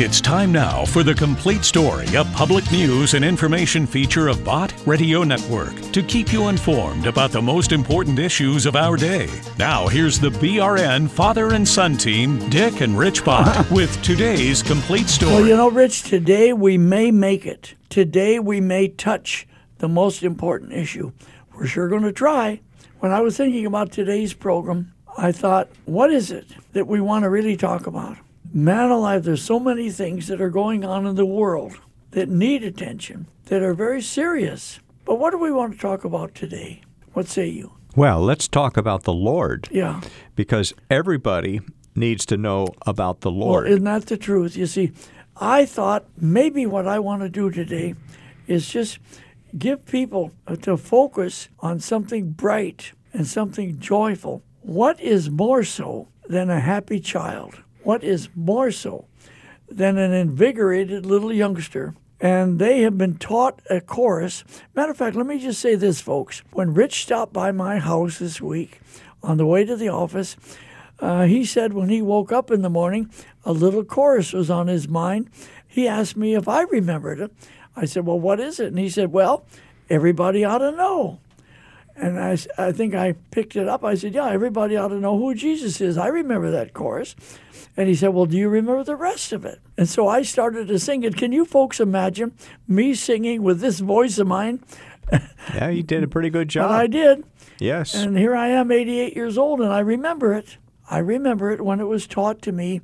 It's time now for the complete story, a public news and information feature of Bott Radio Network to keep you informed about the most important issues of our day. Now, here's the BRN father and son team, Dick and Rich Bott, with today's complete story. Well, you know, Rich, today we may make it. Today we may touch the most important issue. We're sure going to try. When I was thinking about today's program, I thought, what is it that we want to really talk about? Man alive, there's so many things that are going on in the world that need attention, that are very serious. But what do we want to talk about today? What say you? Well, let's talk about the Lord. Yeah. Because everybody needs to know about the Lord. Well, isn't that the truth? You see, I thought maybe what I want to do today is just give people to focus on something bright and something joyful. What is more so than a happy child? What is more so than an invigorated little youngster? And they have been taught a chorus. Matter of fact, let me just say this, folks. When Rich stopped by my house this week on the way to the office, uh, he said when he woke up in the morning, a little chorus was on his mind. He asked me if I remembered it. I said, Well, what is it? And he said, Well, everybody ought to know. And I, I think I picked it up. I said, Yeah, everybody ought to know who Jesus is. I remember that chorus. And he said, Well, do you remember the rest of it? And so I started to sing it. Can you folks imagine me singing with this voice of mine? yeah, you did a pretty good job. I did. Yes. And here I am, 88 years old, and I remember it. I remember it when it was taught to me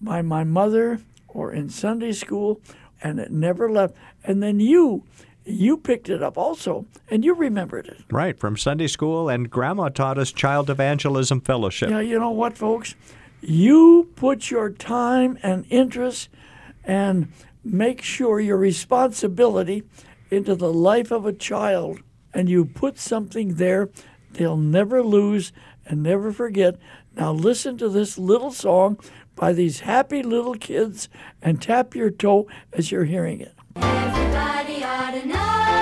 by my mother or in Sunday school, and it never left. And then you you picked it up also, and you remembered it. Right, from Sunday school, and Grandma taught us Child Evangelism Fellowship. Yeah, you know what, folks? You put your time and interest and make sure your responsibility into the life of a child, and you put something there they'll never lose and never forget. Now, listen to this little song by these happy little kids and tap your toe as you're hearing it. Everybody ought to know.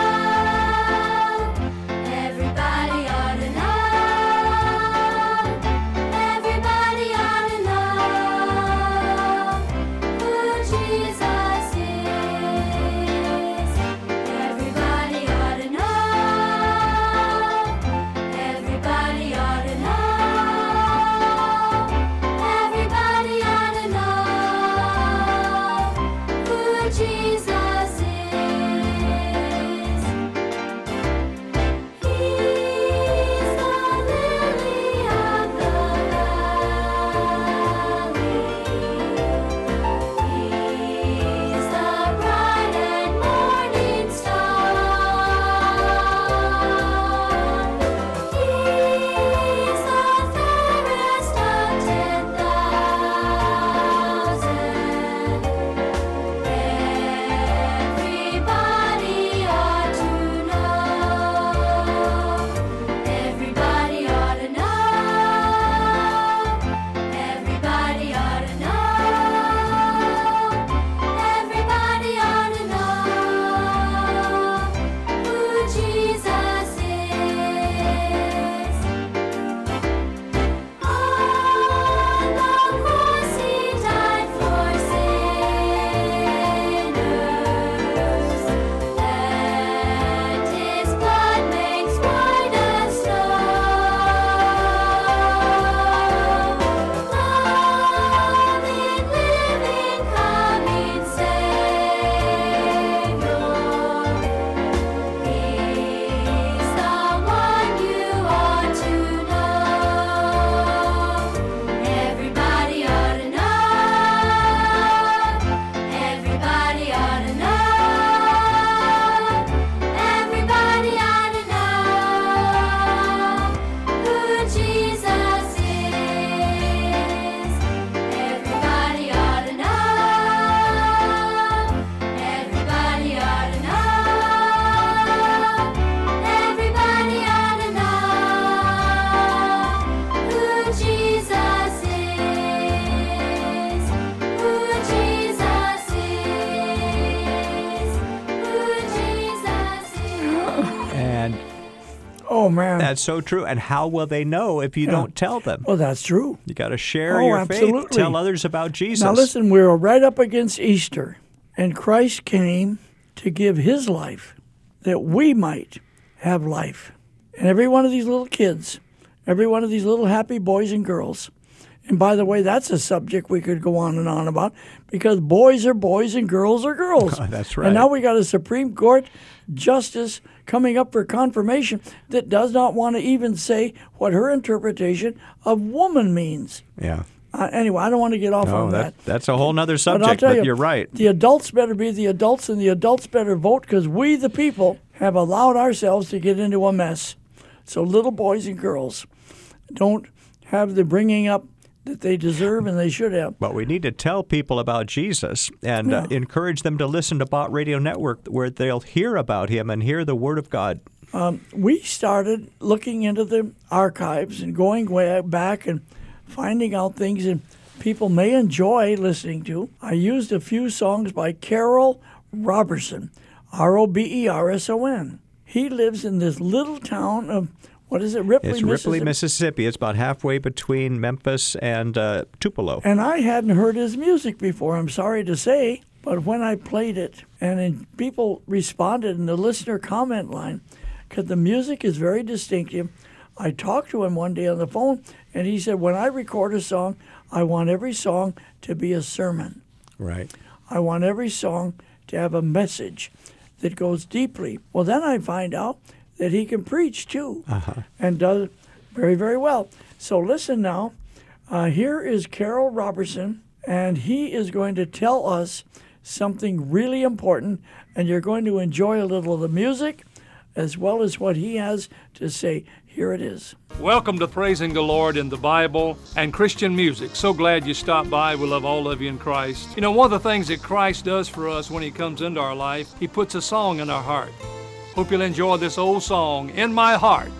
So true. And how will they know if you don't tell them? well, that's true. You got to share Oh, your faith. Tell others about Jesus. Now, listen, we're right up against Easter, and Christ came to give his life that we might have life. And every one of these little kids, every one of these little happy boys and girls, and by the way, that's a subject we could go on and on about because boys are boys and girls are girls. That's right. And now we got a Supreme Court justice coming up for confirmation that does not want to even say what her interpretation of woman means. yeah. Uh, anyway, I don't want to get off Oh, on that, that. that's a whole I'll subject, tell but you, you're right. The adults better be the adults, and the adults better vote because we, the people, have allowed ourselves to get into a mess. So little boys and girls don't have the bringing up that they deserve and they should have. But we need to tell people about Jesus and uh, encourage them to listen to Bott Radio Network where they'll hear about him and hear the Word of God. we started looking into the archives and going way back and finding out things that people may enjoy listening to. I used a few songs by Carroll Roberson, R O B E R S O N. He lives in this little town of what is it, Ripley, It's Mississippi. Ripley, Mississippi. It's about halfway between Memphis and uh, Tupelo. And I hadn't heard his music before, I'm sorry to say. But when I played it, and then people responded in the listener comment line, because the music is very distinctive. I talked to him one day on the phone, and he said, When I record a song, I want every song to be a sermon. Right. I want every song to have a message that goes deeply. Well, then I find out that he can preach too and does very, very well. So listen now. Uh, here is Carroll Roberson, and he is going to tell us something really important, and you're going to enjoy a little of the music as well as what he has to say. Here it is. Welcome to Praising the Lord in the Bible and Christian music. So glad you stopped by. We love all of you in Christ. You know, one of the things that Christ does for us when He comes into our life, He puts a song in our heart. Hope you'll enjoy this old song, In My Heart.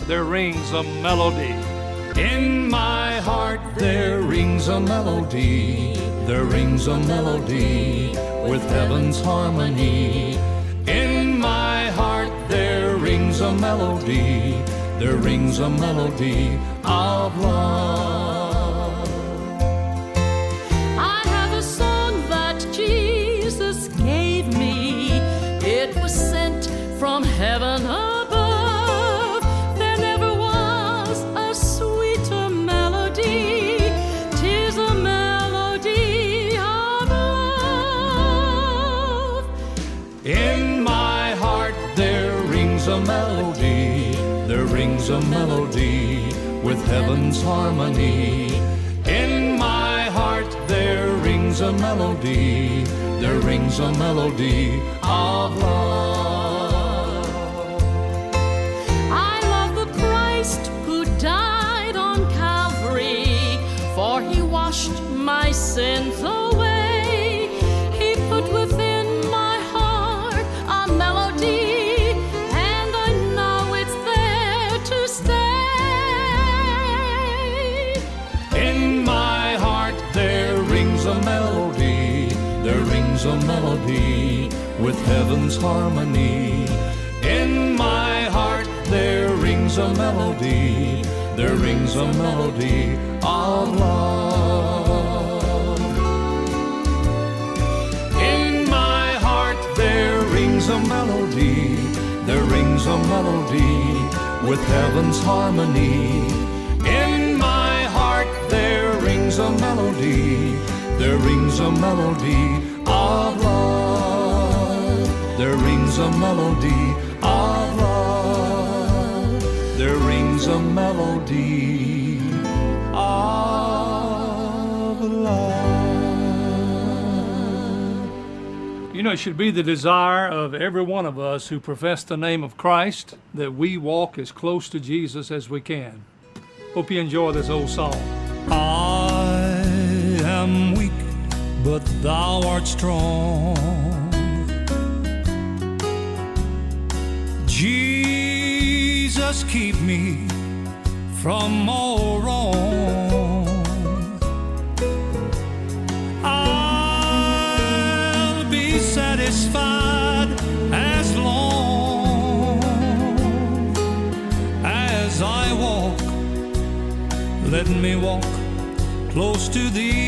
There rings a melody. In my heart there rings a melody, there rings a melody with heaven's harmony. In my heart there rings a melody, there rings a melody of love. A melody with heaven's harmony. In my heart there rings a melody, there rings a melody of love. I love the Christ who died on Calvary, for he washed my sins away. Rings a melody with heaven's harmony. In my heart there rings a melody, there rings a melody of love. In my heart there rings a melody, there rings a melody with heaven's harmony. In my heart there rings a melody, there rings a melody There rings a melody of love. There rings a melody of love. You know, it should be the desire of every one of us who profess the name of Christ that we walk as close to Jesus as we can. Hope you enjoy this old song. but thou art strong. Jesus, keep me from all wrong. I'll be satisfied as long as I walk. Let me walk close to thee.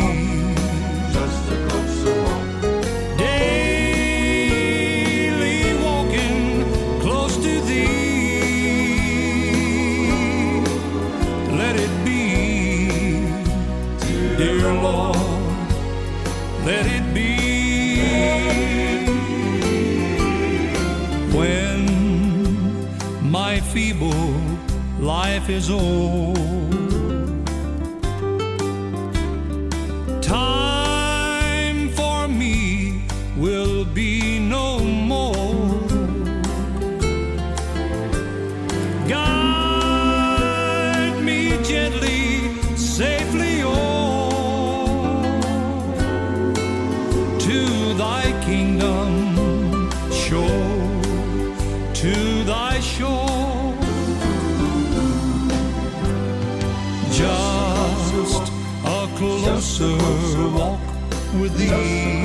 with thee.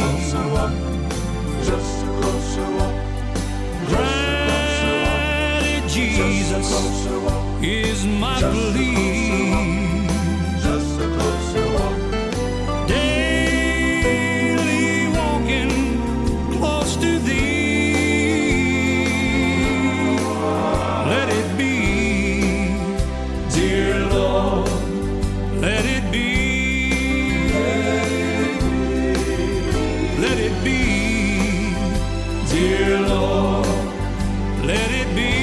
Granted, Jesus is my plea. Let it be, dear Lord, let it be.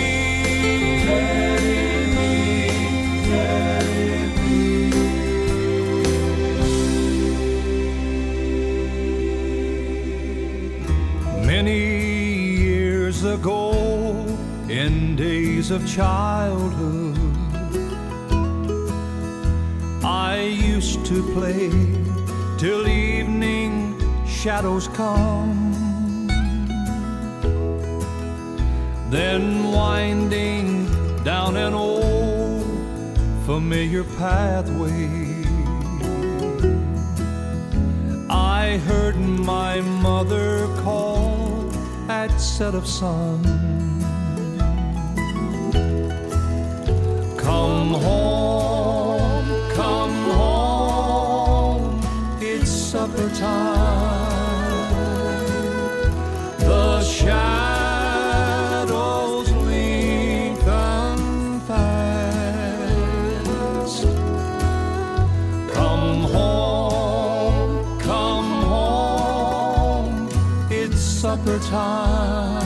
Many years ago, in days of childhood, I used to play till evening shadows come. Then winding down an old familiar pathway. I heard my mother call at set of sun. Come home, come home, it's supper time. Time.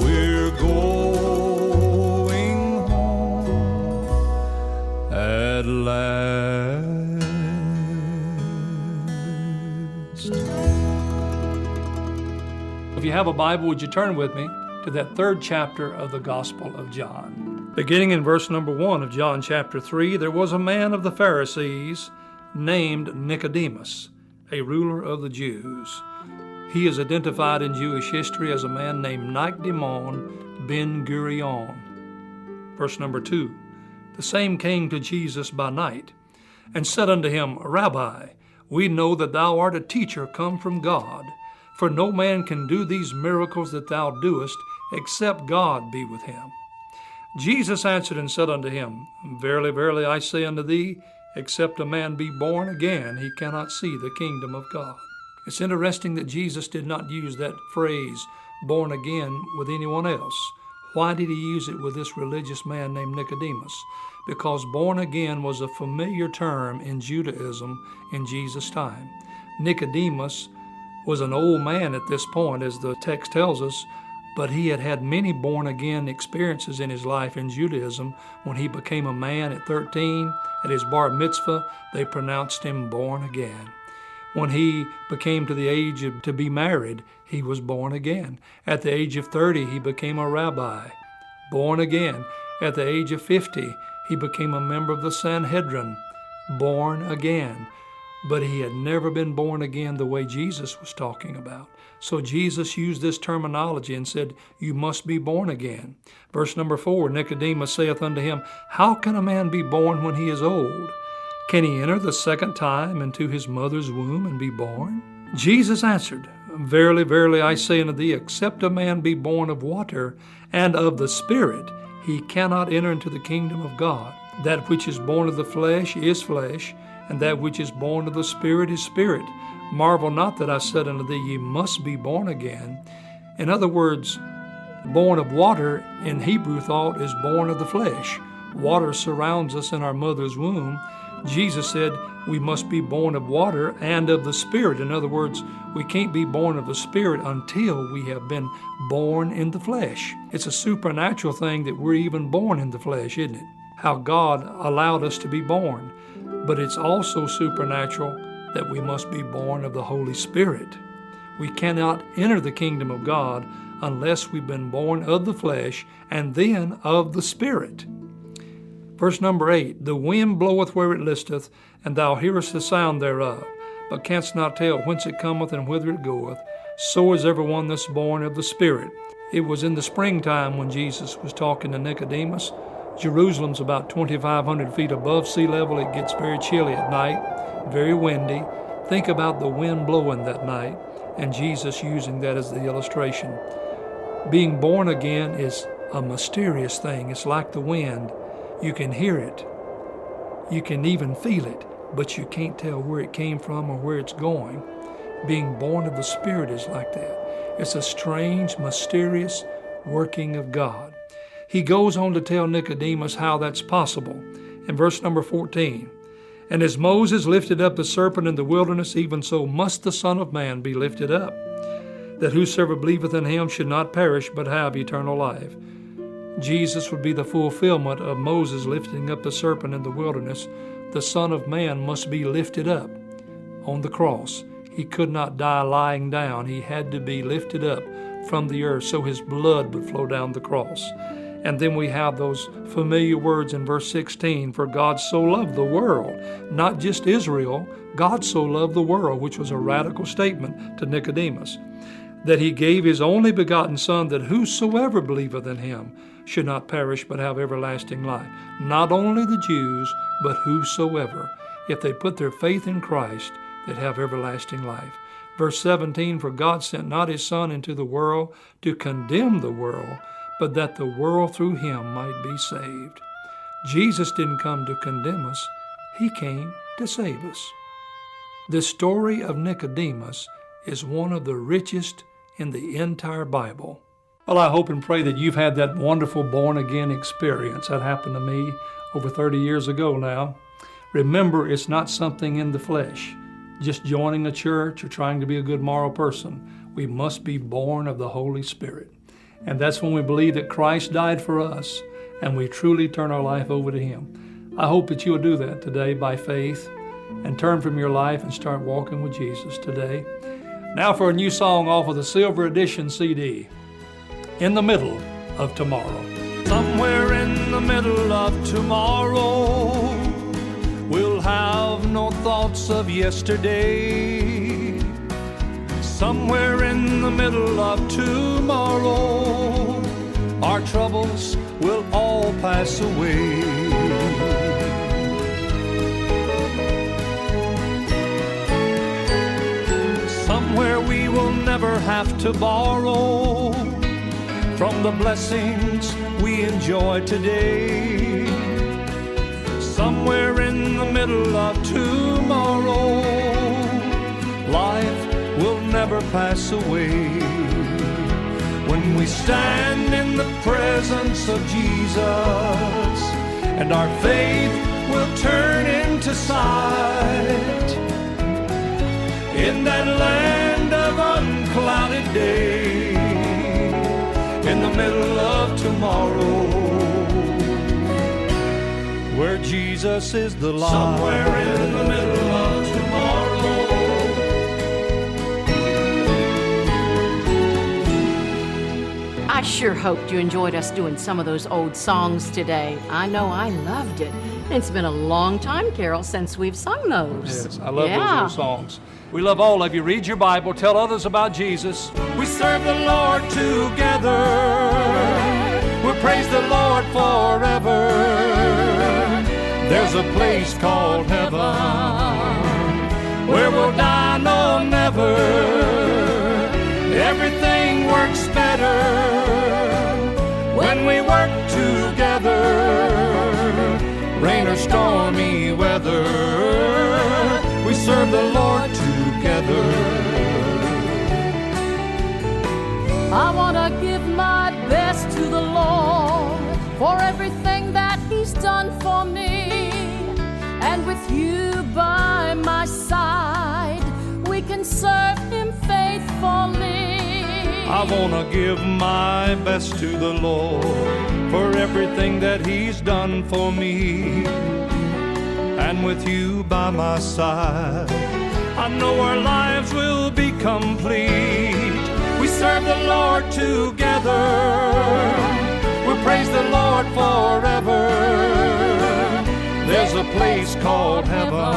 We're going home at last. If you have a Bible, would you turn with me to that third chapter of the Gospel of John? Beginning in verse number 1 of John chapter 3, there was a man of the Pharisees named Nicodemus, a ruler of the Jews. He is identified in Jewish history as a man named Nicodemus ben Gurion. Verse number 2 The same came to Jesus by night and said unto him, Rabbi, we know that thou art a teacher come from God, for no man can do these miracles that thou doest except God be with him. Jesus answered and said unto him, Verily, verily, I say unto thee, except a man be born again, he cannot see the kingdom of God. It's interesting that Jesus did not use that phrase, born again, with anyone else. Why did he use it with this religious man named Nicodemus? Because born again was a familiar term in Judaism in Jesus' time. Nicodemus was an old man at this point, as the text tells us, but he had had many born again experiences in his life in Judaism. When he became a man at 13, at his bar mitzvah, they pronounced him born again. When he became to the age of to be married, he was born again. At the age of 30, he became a rabbi, born again. At the age of 50, he became a member of the Sanhedrin, born again. but he had never been born again the way Jesus was talking about. So Jesus used this terminology and said, You must be born again. Verse number four Nicodemus saith unto him, How can a man be born when he is old? Can he enter the second time into his mother's womb and be born? Jesus answered, Verily, verily, I say unto thee, except a man be born of water and of the Spirit, he cannot enter into the kingdom of God. That which is born of the flesh is flesh, and that which is born of the Spirit is spirit. Marvel not that I said unto thee, Ye must be born again. In other words, born of water in Hebrew thought is born of the flesh. Water surrounds us in our mother's womb. Jesus said we must be born of water and of the Spirit. In other words, we can't be born of the Spirit until we have been born in the flesh. It's a supernatural thing that we're even born in the flesh, isn't it? How God allowed us to be born. But it's also supernatural that we must be born of the Holy Spirit. We cannot enter the kingdom of God unless we've been born of the flesh and then of the Spirit. Verse number 8 The wind bloweth where it listeth, and thou hearest the sound thereof, but canst not tell whence it cometh and whither it goeth. So is every one that's born of the Spirit. It was in the springtime when Jesus was talking to Nicodemus. Jerusalem's about 2,500 feet above sea level. It gets very chilly at night, very windy. Think about the wind blowing that night, and Jesus using that as the illustration. Being born again is a mysterious thing. It's like the wind. You can hear it, you can even feel it, but you can't tell where it came from or where it's going. Being born of the Spirit is like that. It's a strange, mysterious working of God. He goes on to tell Nicodemus how that's possible. In verse number 14, and as Moses lifted up the serpent in the wilderness, even so must the Son of Man be lifted up, that whosoever believeth in him should not perish, but have eternal life. Jesus would be the fulfillment of Moses lifting up the serpent in the wilderness. The Son of Man must be lifted up on the cross. He could not die lying down. He had to be lifted up from the earth so his blood would flow down the cross. And then we have those familiar words in verse 16 For God so loved the world, not just Israel, God so loved the world, which was a radical statement to Nicodemus, that he gave his only begotten Son, that whosoever believeth in him should not perish but have everlasting life. Not only the Jews, but whosoever, if they put their faith in Christ, they'd have everlasting life. Verse 17 For God sent not his Son into the world to condemn the world, but that the world through him might be saved. Jesus didn't come to condemn us, he came to save us. The story of Nicodemus is one of the richest in the entire Bible. Well, I hope and pray that you've had that wonderful born again experience. That happened to me over 30 years ago now. Remember, it's not something in the flesh, just joining a church or trying to be a good moral person. We must be born of the Holy Spirit. And that's when we believe that Christ died for us and we truly turn our life over to Him. I hope that you'll do that today by faith and turn from your life and start walking with Jesus today. Now for a new song off of the Silver Edition CD, In the Middle of Tomorrow. Somewhere in the middle of tomorrow, we'll have no thoughts of yesterday. Somewhere in the middle of tomorrow, our troubles will all pass away. Somewhere we will never have to borrow from the blessings we enjoy today. Somewhere in the middle of tomorrow, life will never pass away. When we stand in the presence of Jesus, and our faith will turn into sight in that land of unclouded day, the middle of tomorrow, where Jesus is the light. Somewhere in the middle of tomorrow. I sure hoped you enjoyed us doing some of those old songs today. I know I loved it. It's been a long time, Carroll, since we've sung those. Yes, I love yeah. those old songs. We love all of you. Read your Bible, tell others about Jesus. We serve the Lord together. We praise the Lord forever. There's a place called heaven where we'll die no never. Serve the Lord together. I want to give my best to the Lord for everything that He's done for me. And with you by my side, we can serve Him faithfully. I wanna give my best to the Lord for everything that He's done for me. With you by my side, I know our lives will be complete. We serve the Lord together. We praise the Lord forever. There's a place called heaven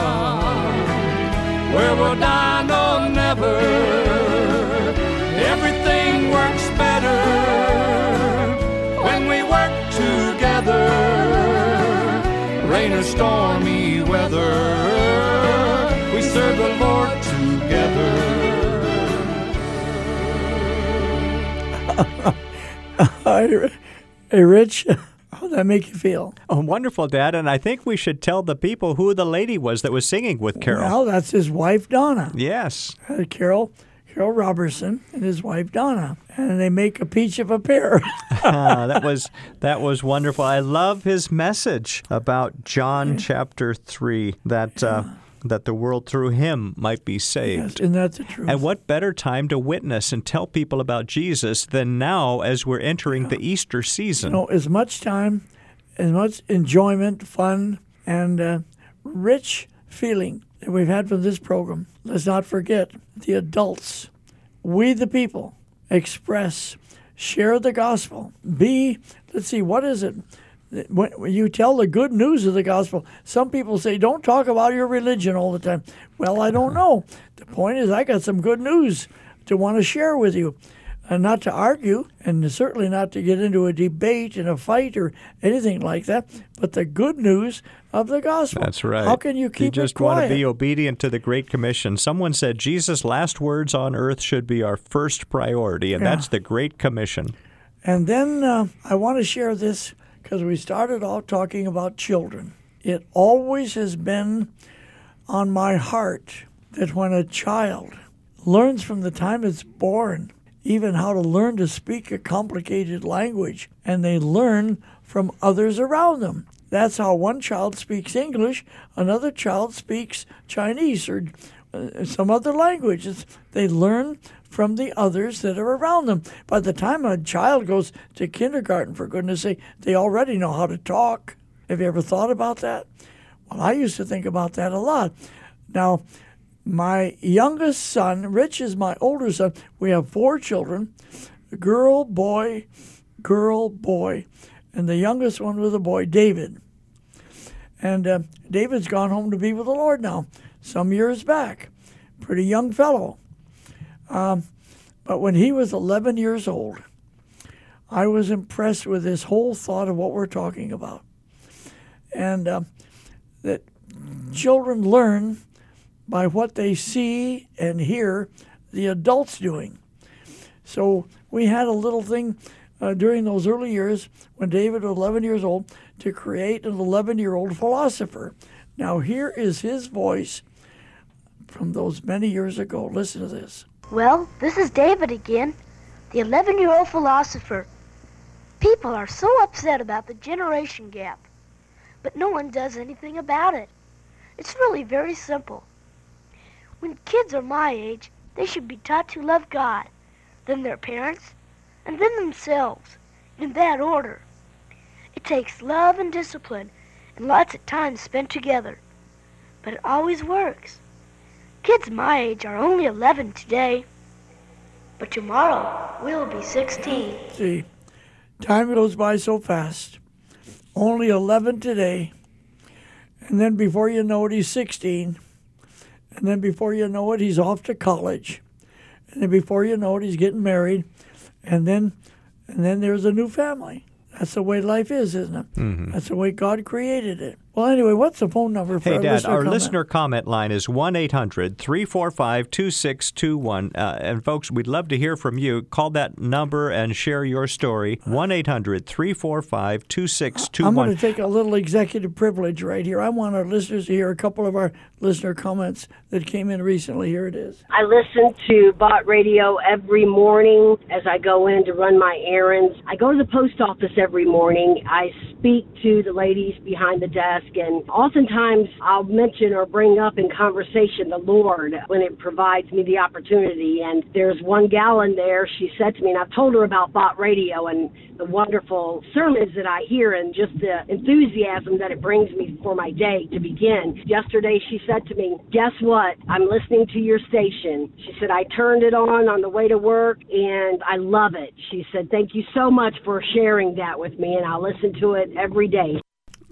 where we'll die no never. Everything works better when we work together. Rain or stormy Hey, Rich, how'd that make you feel? Oh, wonderful, Dad. And I think we should tell the people who the lady was that was singing with Carroll. Well, that's his wife, Donna. yes. Uh, Carroll, Carroll Roberson and his wife, Donna. And they make a peach of a pair. Ah, that was that was wonderful. I love his message about John chapter three that uh, that the world through him might be Yes, saved. Isn't that the truth? And what better time to witness and tell people about Jesus than now as we're entering the Easter season? know, as much time, as much enjoyment, fun, and uh, rich feeling that we've had from this program. Let's not forget the adults, we the people, express, share the gospel. Be, let's see, what is it? When you tell the good news of the gospel, some people say, don't talk about your religion all the time. Well, I don't know. The point is, I got some good news to want to share with you and not to argue, and certainly not to get into a debate and a fight or anything like that, but the good news of the gospel. That's right. How can you keep You just want to be obedient to the Great Commission. Someone said Jesus' last words on earth should be our first priority, and Yeah. that's the Great Commission. And then uh, I want to share this because we started off talking about children. It always has been on my heart that when a child learns from the time it's born, even how to learn to speak a complicated language, and they learn from others around them. That's how one child speaks English, another child speaks Chinese or uh, some other language. It's, they learn from the others that are around them. By the time a child goes to kindergarten, for goodness sake, they already know how to talk. Have you ever thought about that? Well, I used to think about that a lot. Now, my youngest son, Rich is my older son. We have four children girl, boy, girl, boy. And the youngest one was a boy, David. And uh, David's gone home to be with the Lord now, some years back. Pretty young fellow. Um, but when he was 11 years old, I was impressed with this whole thought of what we're talking about. And um, that children learn by what they see and hear the adults doing. So we had a little thing uh, during those early years when David was 11 years old to create an 11 year old philosopher. Now, here is his voice from those many years ago. Listen to this. Well, this is David again, the 11 year old philosopher. People are so upset about the generation gap, but no one does anything about it. It's really very simple. When kids are my age, they should be taught to love God, then their parents, and then themselves, in that order. It takes love and discipline and lots of time spent together, but it always works. Kids my age are only 11 today, but tomorrow we'll be 16. See, time goes by so fast. Only 11 today. And then before you know it, he's 16. And then before you know it, he's off to college. And then before you know it, he's getting married. And then, and then there's a new family. That's the way life is, isn't it? Mm-hmm. That's the way God created it. Well, anyway, what's the phone number for Hey, our Dad, listener our comment? listener comment line is 1 800 345 2621. Uh, and folks, we'd love to hear from you. Call that number and share your story. 1 800 345 2621. I'm going to take a little executive privilege right here. I want our listeners to hear a couple of our listener comments that came in recently. Here it is. I listen to Bott Radio every morning as I go in to run my errands. I go to the post office every morning. I speak to the ladies behind the desk, and oftentimes I'll mention or bring up in conversation the Lord when it provides me the opportunity. And there's one gal in there, she said to me, and I've told her about Bott Radio and the wonderful sermons that I hear and just the enthusiasm that it brings me for my day to begin. Yesterday she said to me, Guess what? I'm listening to your station. She said, I turned it on on the way to work and I love it. She said, Thank you so much for sharing that with me and I'll listen to it every day.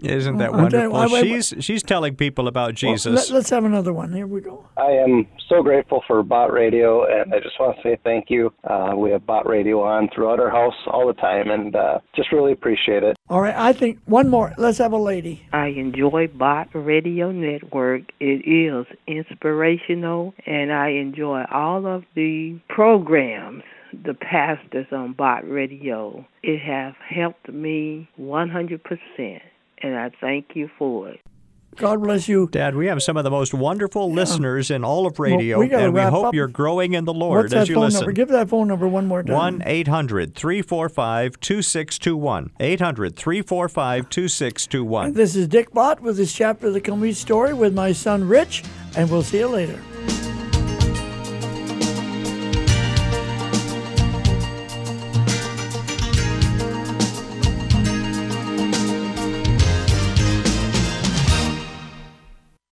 Isn't that I'll tell you- wonderful? I- I- She's, she's telling people about Well, Jesus. let, us have another one. Here we go. I am so grateful for Bott Radio, and I just want to say thank you. Uh, we have Bott Radio on throughout our house all the time, and uh, just really appreciate it. All right, I think one more. Let's have a lady. I enjoy Bott Radio Network. It is inspirational, and I enjoy all of the programs, the pastors on Bott Radio. It has helped me 100%, and I thank you for it. God bless you. Dad, we have some of the most wonderful listeners in all of Well, radio, we and we hope up. you're growing in the Lord What's as that you phone listen. number? Give that phone number one more time. 1 800 345 2621. 800 345 2621. This is Dick Bott with this chapter of the complete story with my son Rich, and we'll see you later.